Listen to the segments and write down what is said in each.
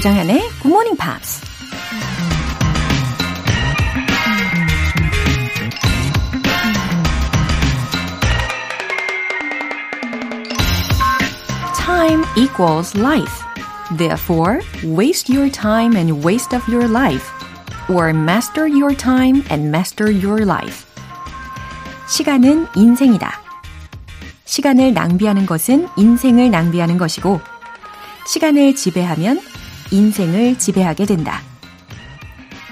조정현의 Good Morning Pops. Time equals life. Therefore, waste your time and waste of your life. Or master your time and master your life. 시간은 인생이다. 시간을 낭비하는 것은 인생을 낭비하는 것이고, 시간을 지배하면 인생을 지배하게 된다.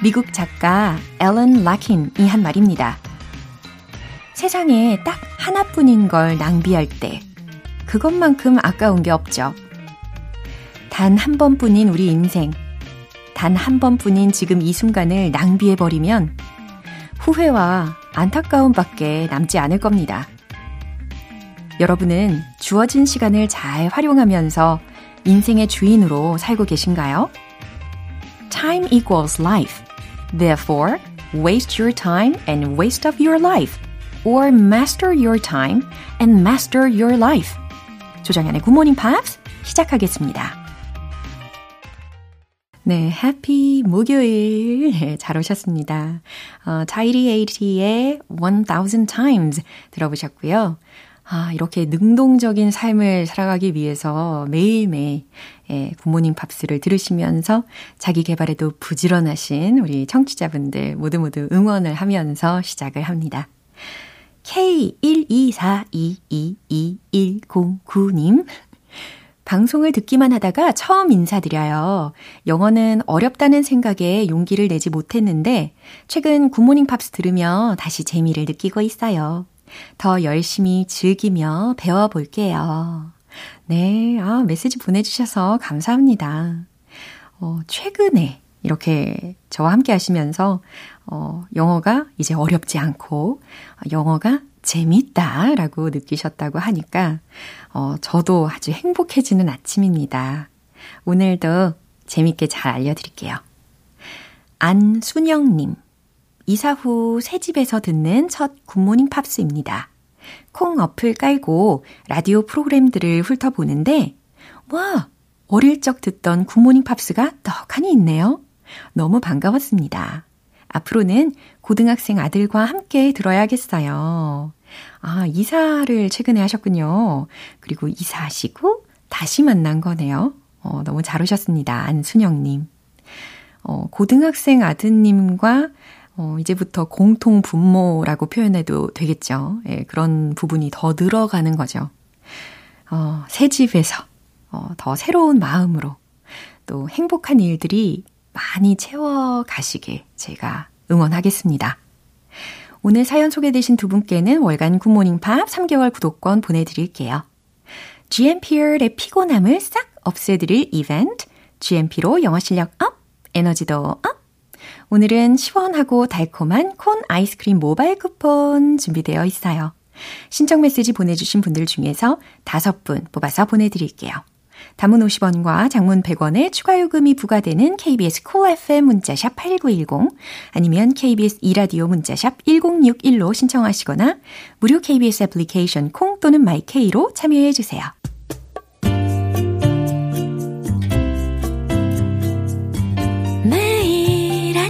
미국 작가 앨런 라킨이 한 말입니다. 세상에 딱 하나뿐인 걸 낭비할 때, 그것만큼 아까운 게 없죠. 단 한 번뿐인 우리 인생, 단 한 번뿐인 지금 이 순간을 낭비해버리면 후회와 안타까움밖에 남지 않을 겁니다. 여러분은 주어진 시간을 잘 활용하면서 인생의 주인으로 살고 계신가요? Time equals life. Therefore, waste your time and waste of your life. Or master your time and master your life. 조정현의 Morning Pops 시작하겠습니다. 네, 해피 목요일 잘 오셨습니다. 어, 타이리 에이티의 1000 times 들어보셨고요. 아, 이렇게 능동적인 삶을 살아가기 위해서 매일매일 예, 굿모닝 팝스를 들으시면서 자기 개발에도 부지런하신 우리 청취자분들 모두 모두 응원을 하면서 시작을 합니다. K124222109님 방송을 듣기만 하다가 처음 인사드려요. 영어는 어렵다는 생각에 용기를 내지 못했는데 최근 굿모닝 팝스 들으며 다시 재미를 느끼고 있어요. 더 열심히 즐기며 배워볼게요. 네, 아, 메시지 보내주셔서 감사합니다. 어, 최근에 이렇게 저와 함께 하시면서, 어, 영어가 이제 어렵지 않고, 영어가 재밌다 라고 느끼셨다고 하니까, 어, 저도 아주 행복해지는 아침입니다. 오늘도 재밌게 잘 알려드릴게요. 안순영님. 이사 후 새 집에서 듣는 첫 굿모닝 팝스입니다. 콩 어플 깔고 라디오 프로그램들을 훑어보는데, 와! 어릴 적 듣던 굿모닝 팝스가 떡하니 있네요. 너무 반가웠습니다. 앞으로는 고등학생 아들과 함께 들어야겠어요. 아, 이사를 최근에 하셨군요. 그리고 이사하시고 다시 만난 거네요. 어, 너무 잘 오셨습니다. 안순영님. 어, 고등학생 아드님과 어, 이제부터 공통 분모라고 표현해도 되겠죠. 예, 그런 부분이 더 늘어가는 거죠. 어, 새 집에서 어, 더 새로운 마음으로 또 행복한 일들이 많이 채워 가시길 제가 응원하겠습니다. 오늘 사연 소개되신 두 분께는 월간 굿모닝 팝스 3개월 구독권 보내드릴게요. GMP의 피곤함을 싹 없애드릴 이벤트, GMP로 영어 실력 up, 에너지도 up, 오늘은 시원하고 달콤한 콘 아이스크림 모바일 쿠폰 준비되어 있어요. 신청 메시지 보내주신 분들 중에서 다섯 분 뽑아서 보내드릴게요. 단문 50원과 장문 100원의 추가 요금이 부과되는 KBS Cool FM 문자샵 8910 아니면 KBS 이라디오 문자샵 1061로 신청하시거나 무료 KBS 애플리케이션 콩 또는 마이케이로 참여해 주세요.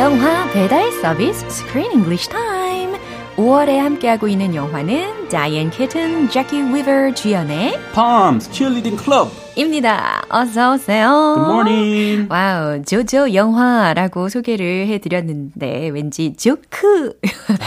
영화 배달 서비스 Screen English Time. 5월에 함께하고 있는 영화는 Diane Keaton, Jacki Weaver 주연의 Poms Cheerleading Club 입니다. 어서 오세요. Good morning. Wow, 조조 영화라고 소개를 해드렸는데 왠지 조크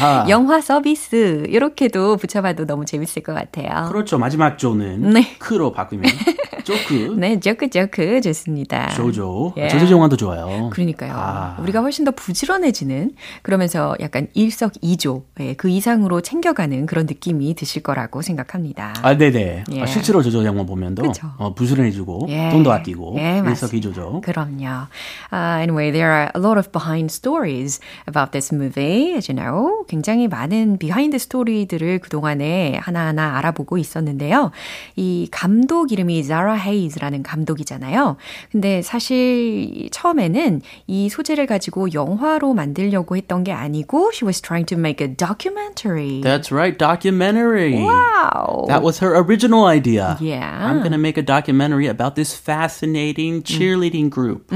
아. 영화 서비스 이렇게도 붙여봐도 너무 재밌을 것 같아요. 그렇죠. 마지막 조는 네. 크로 바꾸면 조크. 네, 조크 조크 좋습니다. 조조. 예. 조조 영화도 좋아요. 그러니까요. 아. 우리가 훨씬 더 부지런해지는 그러면서 약간 일석이조 예, 그 이상으로 챙겨가는 그런 느낌이 드실 거라고 생각합니다. 아, 네네. 예. 아, 실제로 조조 영화 보면도. 어, 부지런해지고 예. 돈도 아끼고 예, 일석이조죠. 그럼요. Uh, anyway, there are a lot of behind stories about this movie, as you know. 굉장히 많은 비하인드 스토리들을 그동안에 하나하나 알아보고 있었는데요. 이 감독 이름이 자라 헤이즈라는 감독이잖아요. 근데 사실 처음에는 이 소재를 가지고 영화로 만들려고 했던 게 아니고 she was trying to make a documentary. That's right, documentary. wow. That was her original idea. Yeah. I'm going to make a documentary about this fascinating cheerleading group.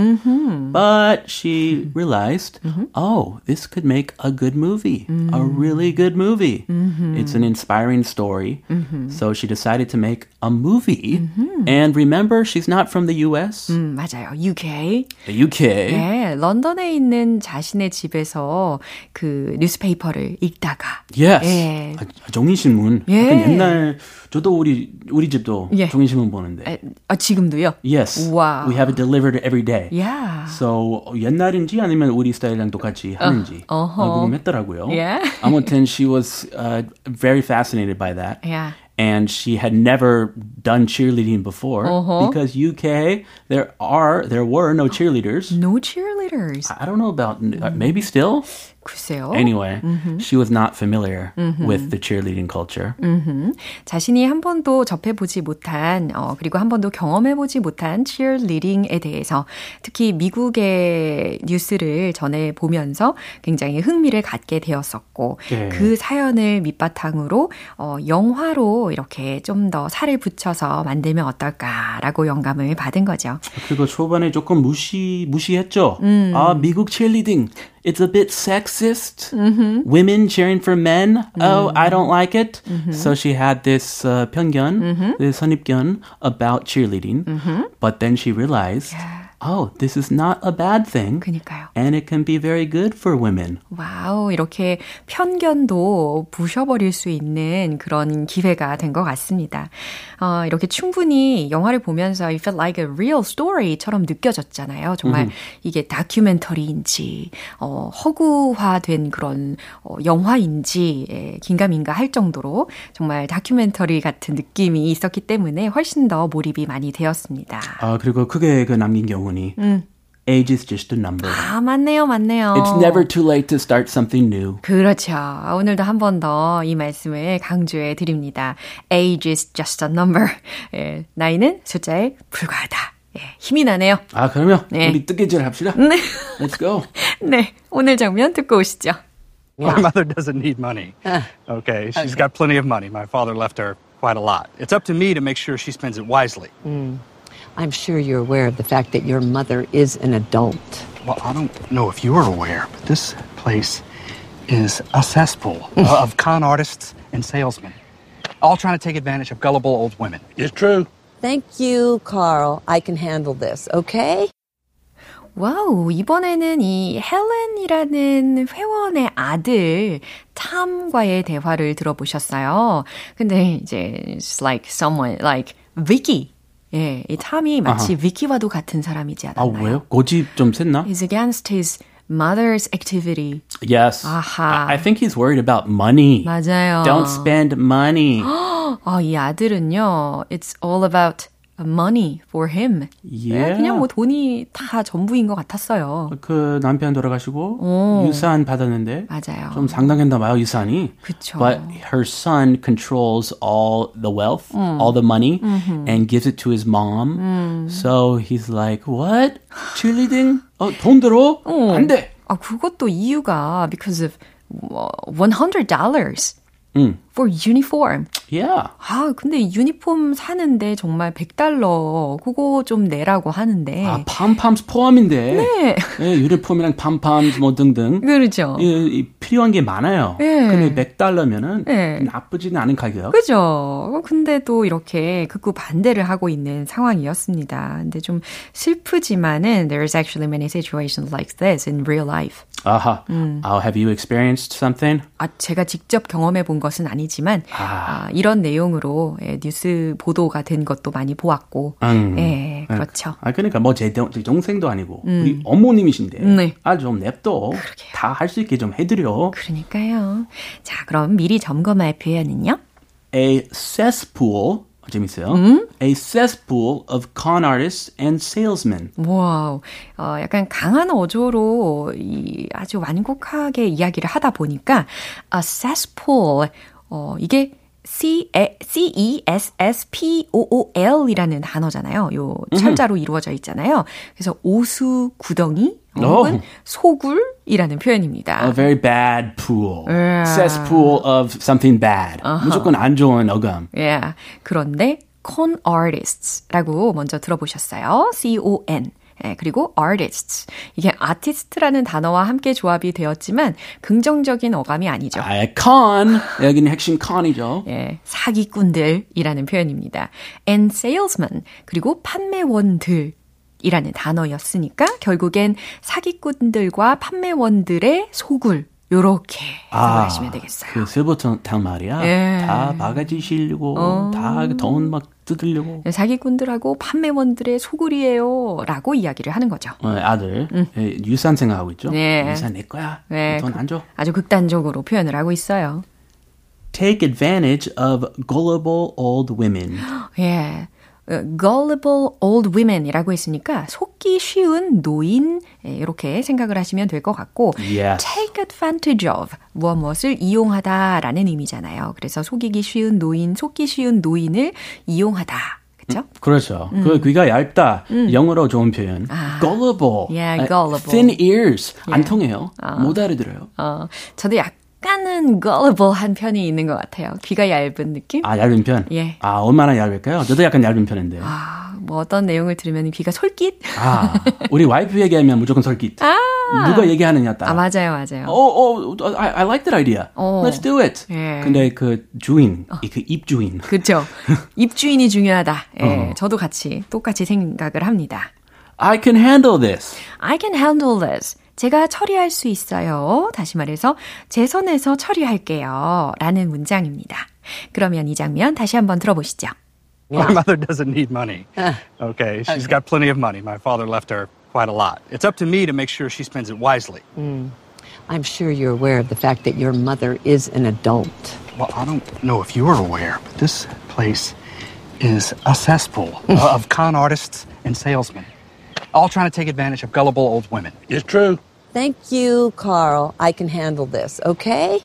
But she realized, oh, this could make a good movie, a really good movie. It's an inspiring story. So she decided to make a movie. And remember, she's not from the US, 음, 맞아요. UK. the UK. 네, 런던에 있는 자신의 집에서 그 뉴스페이퍼를 읽다가 Yes. 예. 아, 종이신문. 예. 약간 옛날 저도 우리 우리 집도 예. 종이신문 보는데. 에, 아, 지금도요? Yes. Wow. We have it delivered every day. Yeah. So 옛날인지 아니면 우리 스타일이랑 똑같이 하는지 어허. 어, 궁금했더라고요. Yeah. 아무튼 she was uh, very fascinated by that. Yeah. And she had never done cheerleading before Uh-huh. because UK there are there were no cheerleaders. No cheerleaders. I don't know about uh, maybe still. 글쎄요. Anyway, she was not familiar with the cheerleading culture. 자신이 한 번도 접해보지 못한, 어, 그리고 한 번도 경험해보지 못한 cheerleading에 대해서 특히 미국의 뉴스를 전해 보면서 굉장히 흥미를 갖게 되었었고, 네. 그 사연을 밑바탕으로, 어, 영화로 이렇게 좀 더 살을 붙여서 만들면 어떨까라고 영감을 받은 거죠. 그리고 초반에 조금 무시 무시했죠. 아 미국 cheerleading, it's a bit sexist. Women cheering for men. Oh, I don't like it. So she had this uh, 편견, this 선입견 about cheerleading. But then she realized, oh, this is not a bad thing, 그니까요. and it can be very good for women. Wow, 이렇게 편견도 부셔버릴 수 있는 그런 기회가 된 것 같습니다. 어, 이렇게 충분히 영화를 보면서 I felt like a real story처럼 느껴졌잖아요. 정말 이게 다큐멘터리인지, 어, 허구화된 그런 어, 영화인지 예, 긴가민가 할 정도로 정말 다큐멘터리 같은 느낌이 있었기 때문에 훨씬 더 몰입이 많이 되었습니다. 아 그리고 크게 그 남긴 교훈이 age is just a number. 아, 맞네요, 맞네요. It's never too late to start something new. 그렇죠. 오늘도 한 번 더 이 말씀을 강조해 드립니다. Age is just a number. 예, 나이는 숫자에 불과하다. 예, 힘이 나네요. 아 그러면 네. 우리 뜨개질 합시다. 네. Let's go. 네, 오늘 장면 듣고 오시죠. My mother doesn't need money. okay, she's got plenty of money. My father left her quite a lot. It's up to me to make sure she spends it wisely. I'm sure you're aware of the fact that your mother is an adult. Well, I don't know if you're aware, but this place is a cesspool of con artists and salesmen, all trying to take advantage of gullible old women. It's true. Thank you, Carl. I can handle this, okay? 와우, 이번에는 이 헬렌이라는 회원의 아들 탐과의 대화를 들어보셨어요. 근데 이제 it's like someone like Vicky. 예, 이 탐이 마치 위키와도 같은 사람이지 아 않았나요? 왜요? 고집 좀 셌나? He's against his mother's activity. Yes. 아하. I, I think he's worried about money. 맞아요. Don't spend money. 아, 이 아들은요, it's all about money for him. Yeah. 그냥 뭐 돈이 다 전부인 것 같았어요. 그 남편 돌아가시고 오. 유산 받았는데 맞아요. 좀 상당했나 봐요 유산이. 그쵸. But her son controls all the wealth, 음. all the money, and gives it to his mom. 음. So he's like, what? cheerleading? 어, 돈 들어? 안 돼. 아, 그것도 이유가 because of 어, $100 응. For uniform. Yeah. 아, 근데 유니폼 사는데 정말 100달러 그거 좀 내라고 하는데. 아, 팜팜스 포함인데. 네. 예, 유니폼이랑 팜팜스 뭐 등등. 그렇죠. 이, 이 필요한 게 많아요. 네. 근데 100달러면은 네. 나쁘지는 않은 가격. 그죠. 근데 또 이렇게 극구 반대를 하고 있는 상황이었습니다. 근데 좀 슬프지만은 there's actually many situations like this in real life. 아하. Oh, have you experienced something? 아, 제가 직접 경험해 본 것은 아니 지만 아, 이런 내용으로 예, 뉴스 보도가 된 것도 많이 보았고, 음. 예, 그렇죠. 아 그러니까 뭐 제 동생도 아니고 우리 어머님이신데 네. 아좀 냅둬 다 할 수 있게 좀 해드려. 그러니까요. 자, 그럼 미리 점검할 표현은요? A cesspool 재밌어요. A cesspool of con artists and salesmen. Wow, 어, 약간 강한 어조로 이 아주 완곡하게 이야기를 하다 보니까 a cesspool, 어, 이게 C, E, S, S, P, O, O, L이라는 단어잖아요. 요 철자로 이루어져 있잖아요. 그래서 오수 구덩이 혹은 오. 소굴이라는 표현입니다. A very bad pool. 예. Cesspool of something bad. 무조건 안 좋은 어감. 예. 그런데 con artists라고 먼저 들어보셨어요. C-O-N. 예, 그리고 artists. 이게 artist라는 단어와 함께 조합이 되었지만 긍정적인 어감이 아니죠. 아, con 여기는 핵심 con이죠. 예, 사기꾼들이라는 표현입니다. and salesman. 그리고 판매원들. 이라는 단어였으니까 결국엔 사기꾼들과 판매원들의 소굴 요렇게 해석을 하시면 되겠어요. 그 실버타운 말이야. 예. 다 바가지 실려고 다돈막 뜯으려고. 사기꾼들하고 판매원들의 소굴이에요. 라고 이야기를 하는 거죠. 어, 아들 예, 유산 생각하고 있죠. 네. 유산 내 거야. 네, 돈안 줘. 아주 극단적으로 표현을 하고 있어요. Take advantage of gullible old women. 예. 어, gullible old women이라고 했으니까 속기 쉬운 노인 예, 이렇게 생각을 하시면 될 것 같고 Yes. take advantage of 무엇 무엇을 이용하다라는 의미잖아요. 그래서 속이기 쉬운 노인, 속기 쉬운 노인을 이용하다. 그렇죠? 그렇죠. 그 귀가 얇다. 영어로 좋은 표현. gullible. Yeah, 아, gullible. thin ears. 안 통해요. 못 알아들어요. 어, 저도 약간 은 gullible한 편이 있는 것 같아요. 귀가 얇은 느낌? 아, 얇은 편? 예. 아, 얼마나 얇을까요? 저도 약간 얇은 편인데. 아, 아, 뭐 어떤 내용을 들으면 귀가 솔깃? 우리 와이프 얘기하면 무조건 설깃. 누가 얘기하느냐 따라. 아, 맞아요, 맞아요. 어, 어, I, I like that idea. 어. Let's do it. 예. 근데 그 주인, 이그 입주인. 그렇죠. 입주인이 중요하다. 예, 어. 저도 같이 똑같이 생각을 합니다. I can handle this. I can handle this. 제가 처리할 수 있어요. 다시 말해서 제 손에서 처리할게요. 라는 문장입니다. 그러면 이 장면 다시 한번 들어보시죠. My mother doesn't need money. Okay, she's got plenty of money. My father left her quite a lot. It's up to me to make sure she spends it wisely. I'm sure you're aware of the fact that your mother is an adult. Well, I don't know if you're aware, but this place is a cesspool of con artists and salesmen, all trying to take advantage of gullible old women. It's true. Thank you, Carl. I can handle this, okay?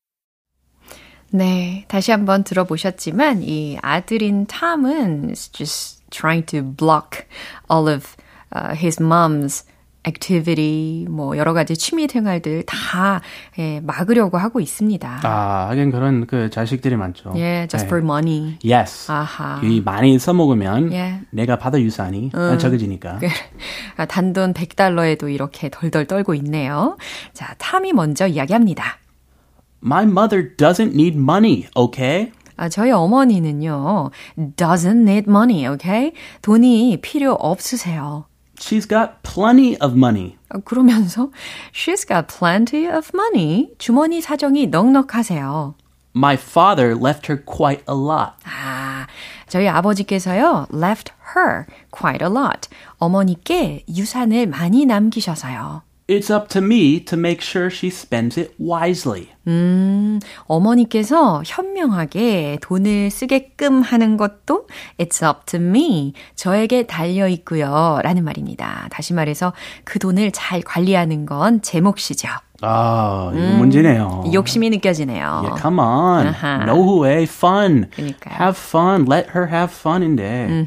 네, 다시 한번 들어보셨지만 이 아들인 탐은 is just trying to block all of uh, his mom's activity, 뭐 여러 가지 취미 생활들 다 예, 막으려고 하고 있습니다. 아, 하긴 그런 그 자식들이 많죠. 예, just 네. for money. Yes. 아하. 이 많이 써먹으면 예. 내가 받을 유산이 적어지니까. 아, 단돈 100달러에도 이렇게 덜덜 떨고 있네요. 자, 탐이 먼저 이야기합니다. My mother doesn't need money, okay? 아, 저희 어머니는요, doesn't need money, okay? 돈이 필요 없으세요. She's got plenty of money. 아, 그러면서 she's got plenty of money. 주머니 사정이 넉넉하세요. My father left her quite a lot. 아, 저희 아버지께서요, left her quite a lot. 어머니께 유산을 많이 남기셔서요. It's up to me to make sure she spends it wisely. 음, 어머니께서 현명하게 돈을 쓰게끔 하는 것도 it's up to me. 저에게 달려 있고요. 라는 말입니다. 다시 말해서 그 돈을 잘 관리하는 건 제 몫이죠. 아, 이거 문제네요. 욕심이 느껴지네요. Yeah, come on. 아하. 노후에 fun. 그러니까요. Have fun. Let her have fun인데.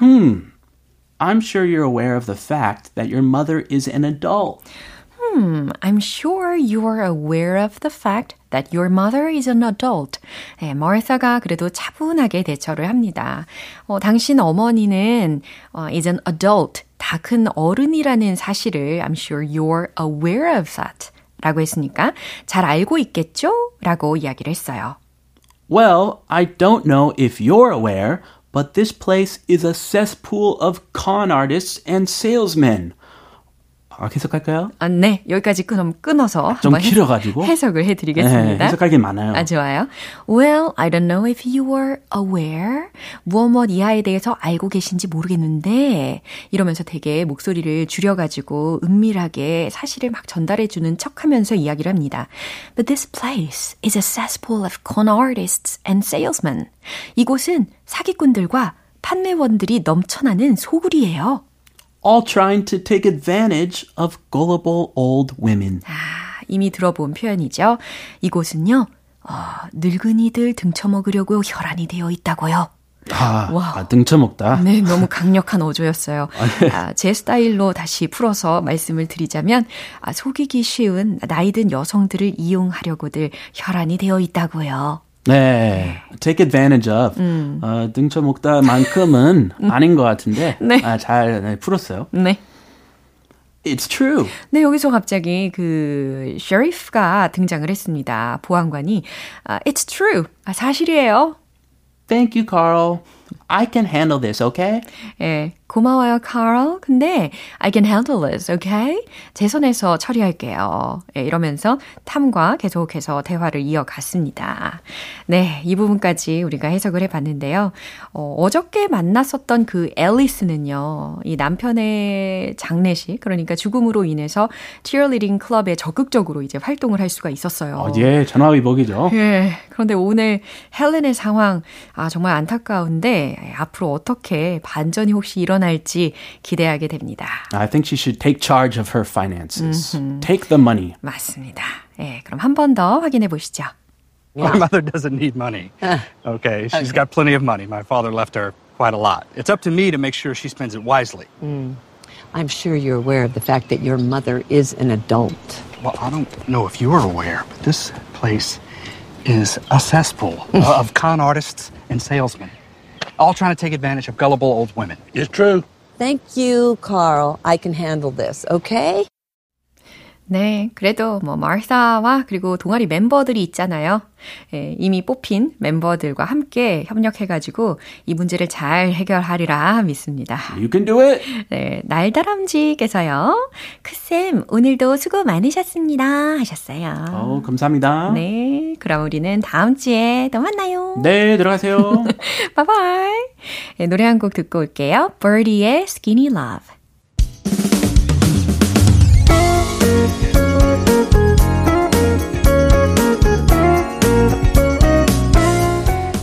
Hmm. I'm sure you're aware of the fact that your mother is an adult. I'm sure you are aware of the fact that your mother is an adult. 네, 마르사가 그래도 차분하게 대처를 합니다. 어, 당신 어머니는 어, is an adult, 다 큰 어른이라는 사실을 I'm sure you're aware of that. 라고 했으니까 잘 알고 있겠죠? 라고 이야기를 했어요. Well, I don't know if you're aware, but this place is a cesspool of con artists and salesmen. 아, 해석할까요? 아, 네. 여기까지 끊, 끊어서 좀 길어가지고. 해석을 해드리겠습니다. 네, 해석할 게 많아요. 아, 좋아요. Well, I don't know if you were aware. 무엇 무엇 이하에 대해서 알고 계신지 모르겠는데 이러면서 되게 목소리를 줄여가지고 은밀하게 사실을 막 전달해주는 척 하면서 이야기를 합니다. But this place is a cesspool of con artists and salesmen. 이곳은 사기꾼들과 판매원들이 넘쳐나는 소굴이에요. All trying to take advantage of gullible old women. 아, 이미 들어본 표현이죠. 이곳은요, 어, 늙은이들 등쳐먹으려고 혈안이 되어 있다고요. 아, 와. 아 등쳐먹다. 네, 너무 강력한 어조였어요. 아, 제 스타일로 다시 풀어서 말씀을 드리자면, 아, 속이기 쉬운 나이든 여성들을 이용하려고들 혈안이 되어 있다고요. 네, take advantage of. 음. 어, 등쳐 먹다만큼은 아닌 것 같은데 네. 아, 잘 네, 풀었어요. 네. It's true. 네, 여기서 갑자기 그 셰리프가 등장을 했습니다. 보안관이 아, It's true. 아, 사실이에요. Thank you, Carl. I can handle this, okay? 예, 고마워요, 카럴. 근데 I can handle this, okay? 제 손에서 처리할게요. 예, 이러면서 탐과 계속해서 대화를 이어갔습니다. 네, 이 부분까지 우리가 해석을 해봤는데요. 어, 어저께 만났었던 그 앨리스는요, 이 남편의 장례식, 그러니까 죽음으로 인해서 cheerleading 클럽에 적극적으로 이제 활동을 할 수가 있었어요. 어, 예, 전화위복이죠. 예. 그런데 오늘 헬렌의 상황, 아, 정말 안타까운데, 앞으로 어떻게 반전이 혹시 일어 날지 기대하게 됩니다. I think she should take charge of her finances. Take the money. 맞습니다. 예. 그럼 한 번 더 확인해 보시죠. My mother doesn't need money. Okay, she's got plenty of money. My father left her quite a lot. It's up to me to make sure she spends it wisely. I'm sure you're aware of the fact that your mother is an adult. Well, I don't know if you're aware, but this place is a cesspool of con artists and salesmen, all trying to take advantage of gullible old women. It's true. Thank you, Carl. I can handle this, okay? 네, 그래도 뭐 마르사와 그리고 동아리 멤버들이 있잖아요. 예, 이미 뽑힌 멤버들과 함께 협력해가지고 이 문제를 잘 해결하리라 믿습니다. You can do it. 네, 날다람쥐께서요. 크쌤, 오늘도 수고 많으셨습니다. 하셨어요. 어, 감사합니다. 네, 그럼 우리는 다음 주에 또 만나요. 네, 들어가세요. 바이바이. 네, 노래 한 곡 듣고 올게요. Birdie의 Skinny Love.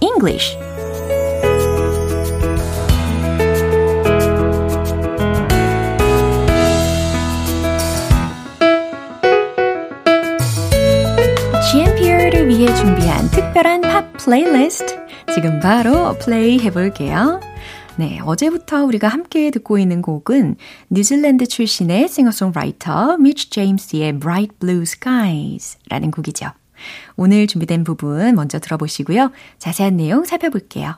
English. GMP를 위해 준비한 특별한 팝 플레이리스트. 지금 바로 플레이 해볼게요. 네, 어제부터 우리가 함께 듣고 있는 곡은 뉴질랜드 출신의 싱어송라이터 미치 제임스의 Bright Blue Skies 라는 곡이죠. 오늘 준비된 부분 먼저 들어보시고요. 자세한 내용 살펴볼게요.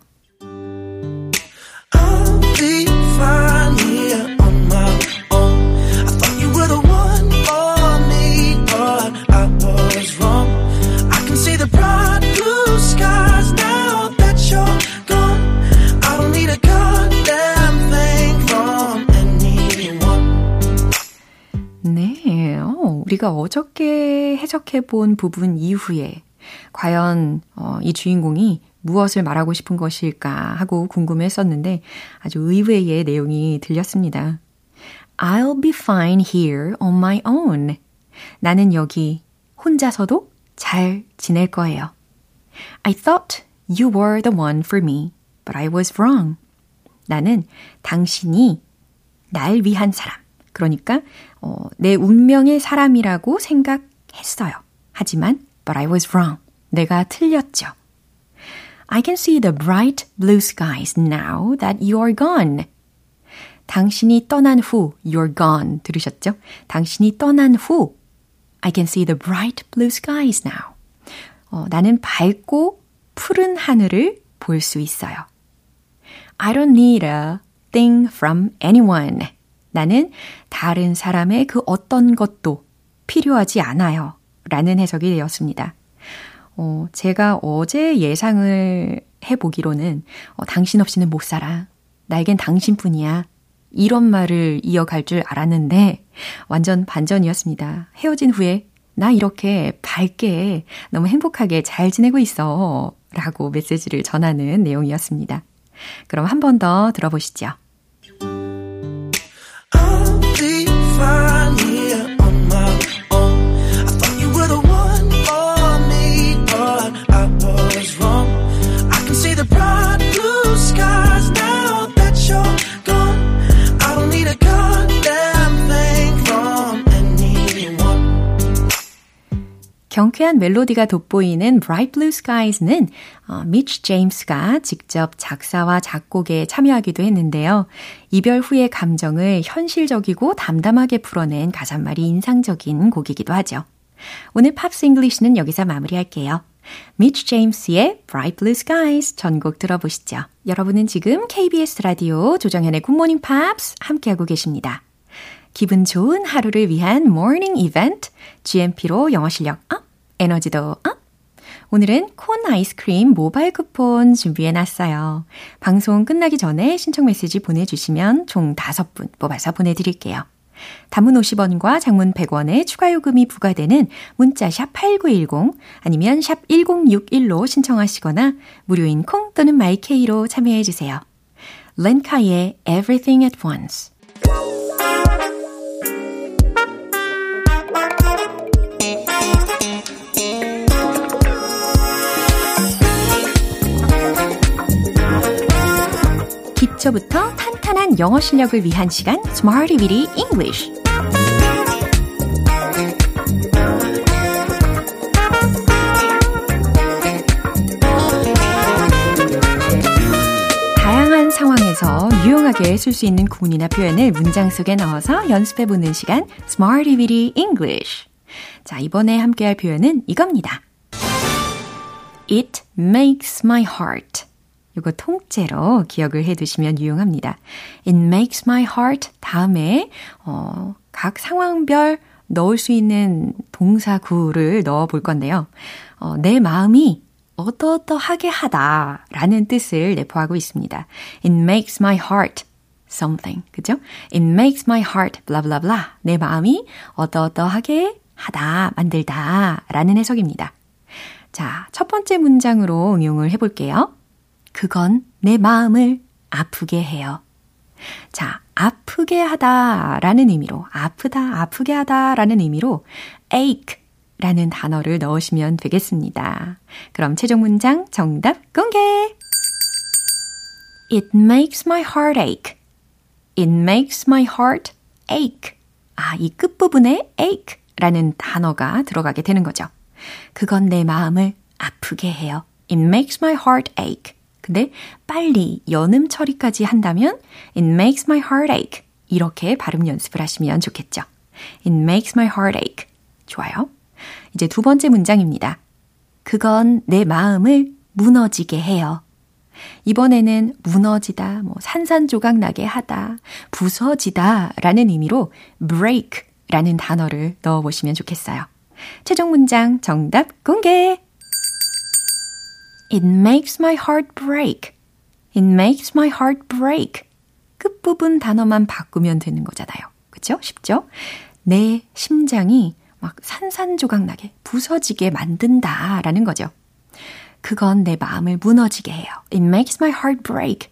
우리가 어저께 해석해 본 부분 이후에 과연 어, 이 주인공이 무엇을 말하고 싶은 것일까 하고 궁금했었는데 아주 의외의 내용이 들렸습니다. I'll be fine here on my own. 나는 여기 혼자서도 잘 지낼 거예요. I thought you were the one for me, but I was wrong. 나는 당신이 날 위한 사람. 그러니까 어, 내 운명의 사람이라고 했어요. 하지만, but I was wrong. 내가 틀렸죠. I can see the bright blue skies now that you're gone. 당신이 떠난 후, you're gone. 들으셨죠? 당신이 떠난 후, I can see the bright blue skies now. 어, 나는 밝고 푸른 하늘을 볼 수 있어요. I don't need a thing from anyone. 나는 다른 사람의 그 어떤 것도 필요하지 않아요. 라는 해석이 되었습니다. 어, 제가 어제 예상을 해보기로는 어, 당신 없이는 못 살아. 나에겐 당신뿐이야. 이런 말을 이어갈 줄 알았는데 완전 반전이었습니다. 헤어진 후에 나 이렇게 밝게 너무 행복하게 잘 지내고 있어. 라고 메시지를 전하는 내용이었습니다. 그럼 한 번 더 들어보시죠. 경쾌한 멜로디가 돋보이는 Bright Blue Skies는 어, 미치 제임스가 직접 작사와 작곡에 참여하기도 했는데요. 이별 후의 감정을 현실적이고 담담하게 풀어낸 가사말이 인상적인 곡이기도 하죠. 오늘 Pops English는 여기서 마무리할게요. 미치 제임스의 Bright Blue Skies 전곡 들어보시죠. 여러분은 지금 KBS 라디오 조정현의 굿모닝 팝스 함께하고 계십니다. 기분 좋은 하루를 위한 morning 이벤트 GMP로 영어 실력 up, 에너지도 up. 오늘은 콘 아이스크림 모바일 쿠폰 준비해 놨어요. 방송 끝나기 전에 신청 메시지 보내주시면 총 5분 뽑아서 보내드릴게요. 단문 50원과 장문 100원의 추가 요금이 부과되는 문자 샵 8910 아니면 샵 1061로 신청하시거나 무료인 콩 또는 마이케이로 참여해 주세요. 렌카의 Everything at Once 기초부터 탄탄한 영어 실력을 위한 시간 Smarty Weedy English. 다양한 상황에서 유용하게 쓸 수 있는 구문이나 표현을 문장 속에 넣어서 연습해보는 시간 Smarty Weedy English. 자, 이번에 함께할 표현은 이겁니다. It makes my heart 이거 통째로 기억을 해 두시면 유용합니다. It makes my heart 다음에 어, 각 상황별 넣을 수 있는 동사구를 넣어 볼 건데요. 어, 내 마음이 어떠어떠하게 하다 라는 뜻을 내포하고 있습니다. It makes my heart something. 그죠? It makes my heart blah blah blah. 내 마음이 어떠어떠하게 하다, 만들다 라는 해석입니다. 자, 첫 번째 문장으로 응용을 해볼게요. 그건 내 마음을 아프게 해요. 자, 아프게 하다 라는 의미로, 아프다, 아프게 하다 라는 의미로 ache 라는 단어를 넣으시면 되겠습니다. 그럼 최종 문장 정답 공개! It makes my heart ache. It makes my heart ache. 아, 이 끝부분에 ache 라는 단어가 들어가게 되는 거죠. 그건 내 마음을 아프게 해요. It makes my heart ache. 근데 빨리 연음 처리까지 한다면 it makes my heart ache. 이렇게 발음 연습을 하시면 좋겠죠. It makes my heart ache. 좋아요. 이제 두 번째 문장입니다. 그건 내 마음을 무너지게 해요. 이번에는 무너지다, 뭐 산산조각 나게 하다, 부서지다 라는 의미로 break 라는 단어를 넣어 보시면 좋겠어요. 최종 문장 정답 공개! It makes my heart break. It makes my heart break. 끝부분 단어만 바꾸면 되는 거잖아요. 그쵸? 쉽죠? 내 심장이 막 산산조각 나게 부서지게 만든다 라는 거죠. 그건 내 마음을 무너지게 해요. It makes my heart break.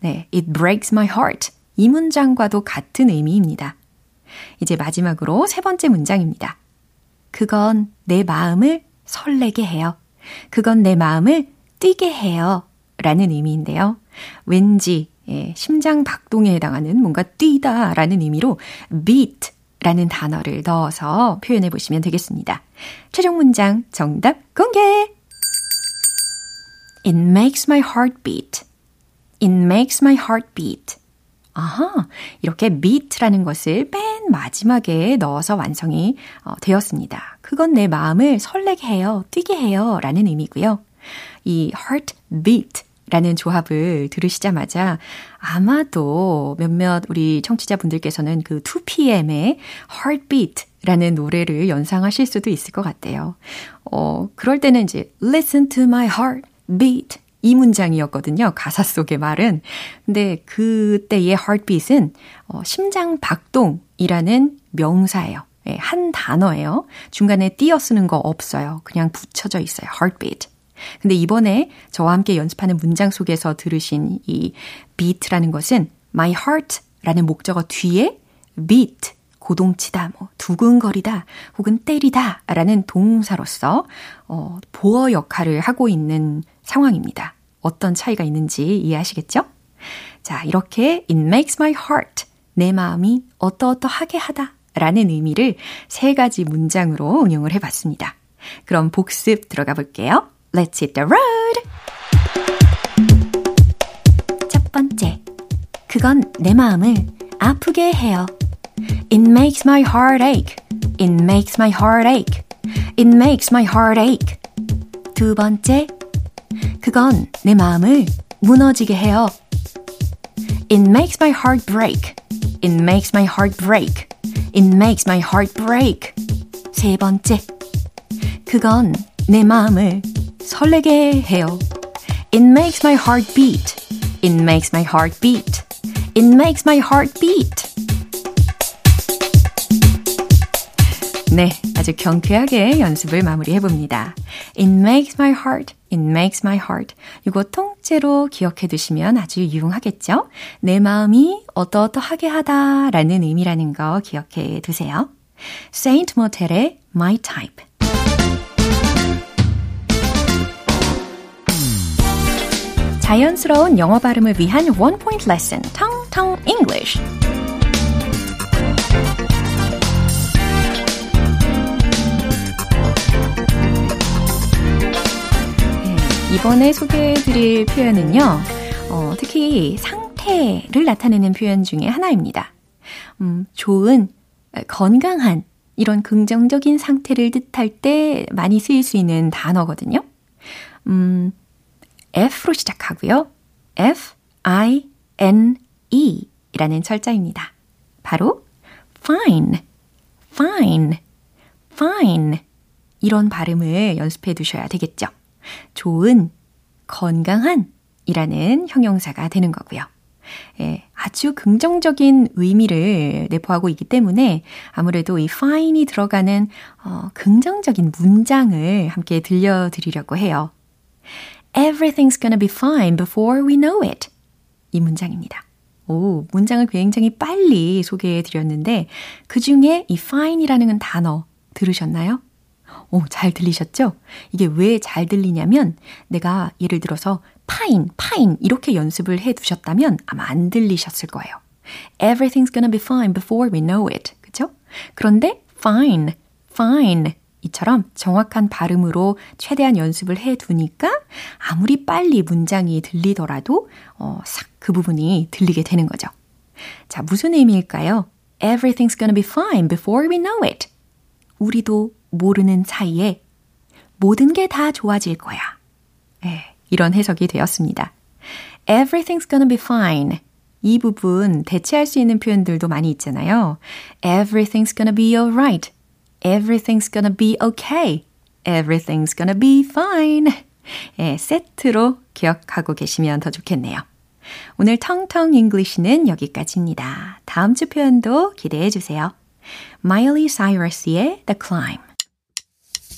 네, it breaks my heart. 이 문장과도 같은 의미입니다. 이제 마지막으로 세 번째 문장입니다. 그건 내 마음을 설레게 해요. 그건 내 마음을 뛰게 해요. 라는 의미인데요. 왠지 예, 심장 박동에 해당하는 뭔가 뛰다 라는 의미로 beat 라는 단어를 넣어서 표현해 보시면 되겠습니다. 최종 문장 정답 공개! It makes my heart beat. It makes my heart beat. 아하, 이렇게 beat라는 것을 맨 마지막에 넣어서 완성이 어, 되었습니다. 그건 내 마음을 설레게 해요, 뛰게 해요 라는 의미고요. 이 heart beat 라는 조합을 들으시자마자 아마도 몇몇 우리 청취자분들께서는 그 2PM의 Heartbeat 라는 노래를 연상하실 수도 있을 것 같아요. 어, 그럴 때는 이제 Listen to my heart beat 이 문장이었거든요. 가사 속의 말은. 근데 그때의 heartbeat은 어, 심장 박동이라는 명사예요. 예, 한 단어예요. 중간에 띄어 쓰는 거 없어요. 그냥 붙여져 있어요. heartbeat. 근데 이번에 저와 함께 연습하는 문장 속에서 들으신 이 beat라는 것은 my heart라는 목적어 뒤에 beat 고동치다, 뭐 두근거리다, 혹은 때리다 라는 동사로서 어, 보어 역할을 하고 있는 상황입니다. 어떤 차이가 있는지 이해하시겠죠? 자, 이렇게 it makes my heart 내 마음이 어떠어떠하게 하다 라는 의미를 세 가지 문장으로 응용을 해봤습니다. 그럼 복습 들어가 볼게요. Let's hit the road! 첫 번째. 그건 내 마음을 아프게 해요. It makes my heart ache. It makes my heart ache. It makes my heart ache. 두 번째. 그건 내 마음을 무너지게 해요. It makes my heart break. It makes my heart break. It makes my heart break. 세 번째. 그건 내 마음을 설레게 해요. It makes my heart beat. It makes my heart beat. It makes my heart beat. 네, 아주 경쾌하게 연습을 마무리해 봅니다. It makes my heart, it makes my heart. 이거 통째로 기억해 두시면 아주 유용하겠죠? 내 마음이 어떠어떠하게 하다 라는 의미라는 거 기억해 두세요. Saint Motel의 My Type. 자연스러운 영어 발음을 위한 원 포인트 레슨, 텅텅 English. 이번에 소개해드릴 표현은요, 어, 특히 상태를 나타내는 표현 중에 하나입니다. 음, 좋은, 건강한, 이런 긍정적인 상태를 뜻할 때 많이 쓰일 수 있는 단어거든요. 음, F로 시작하고요. F, I, N, E 라는 철자입니다. 바로 fine, fine, fine 이런 발음을 연습해 두셔야 되겠죠. 좋은, 건강한 이라는 형용사가 되는 거고요. 예, 아주 긍정적인 의미를 내포하고 있기 때문에 아무래도 이 fine이 들어가는 어, 긍정적인 문장을 함께 들려드리려고 해요. Everything's gonna be fine before we know it. 이 문장입니다. 오, 문장을 굉장히 빨리 소개해 드렸는데 그 중에 이 fine이라는 단어 들으셨나요? 오, 잘 들리셨죠? 이게 왜 잘 들리냐면 내가 예를 들어서 fine, fine 이렇게 연습을 해 두셨다면 아마 안 들리셨을 거예요. Everything's gonna be fine before we know it. 그죠? 그런데 fine, fine 이처럼 정확한 발음으로 최대한 연습을 해 두니까 아무리 빨리 문장이 들리더라도 어, 싹 그 부분이 들리게 되는 거죠. 자, 무슨 의미일까요? Everything's gonna be fine before we know it. 우리도 모르는 사이에 모든 게 다 좋아질 거야. 네, 이런 해석이 되었습니다. Everything's gonna be fine. 이 부분 대체할 수 있는 표현들도 많이 있잖아요. Everything's gonna be alright. Everything's gonna be okay. Everything's gonna be fine. 예, 세트로 기억하고 계시면 더 좋겠네요. 오늘 텅텅 English는 여기까지입니다. 다음 주 표현도 기대해 주세요. Miley Cyrus의 The Climb.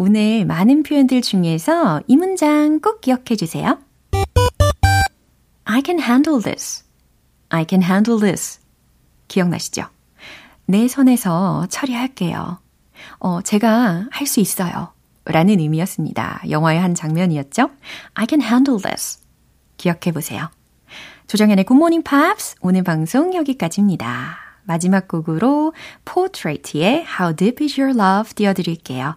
오늘 많은 표현들 중에서 이 문장 꼭 기억해 주세요. I can handle this. I can handle this. 기억나시죠? 내 선에서 처리할게요. 어, 제가 할 수 있어요. 라는 의미였습니다. 영화의 한 장면이었죠? I can handle this. 기억해 보세요. 조정현의 Good Morning Pops 오늘 방송 여기까지입니다. 마지막 곡으로 Portrait의 How Deep Is Your Love 띄워드릴게요.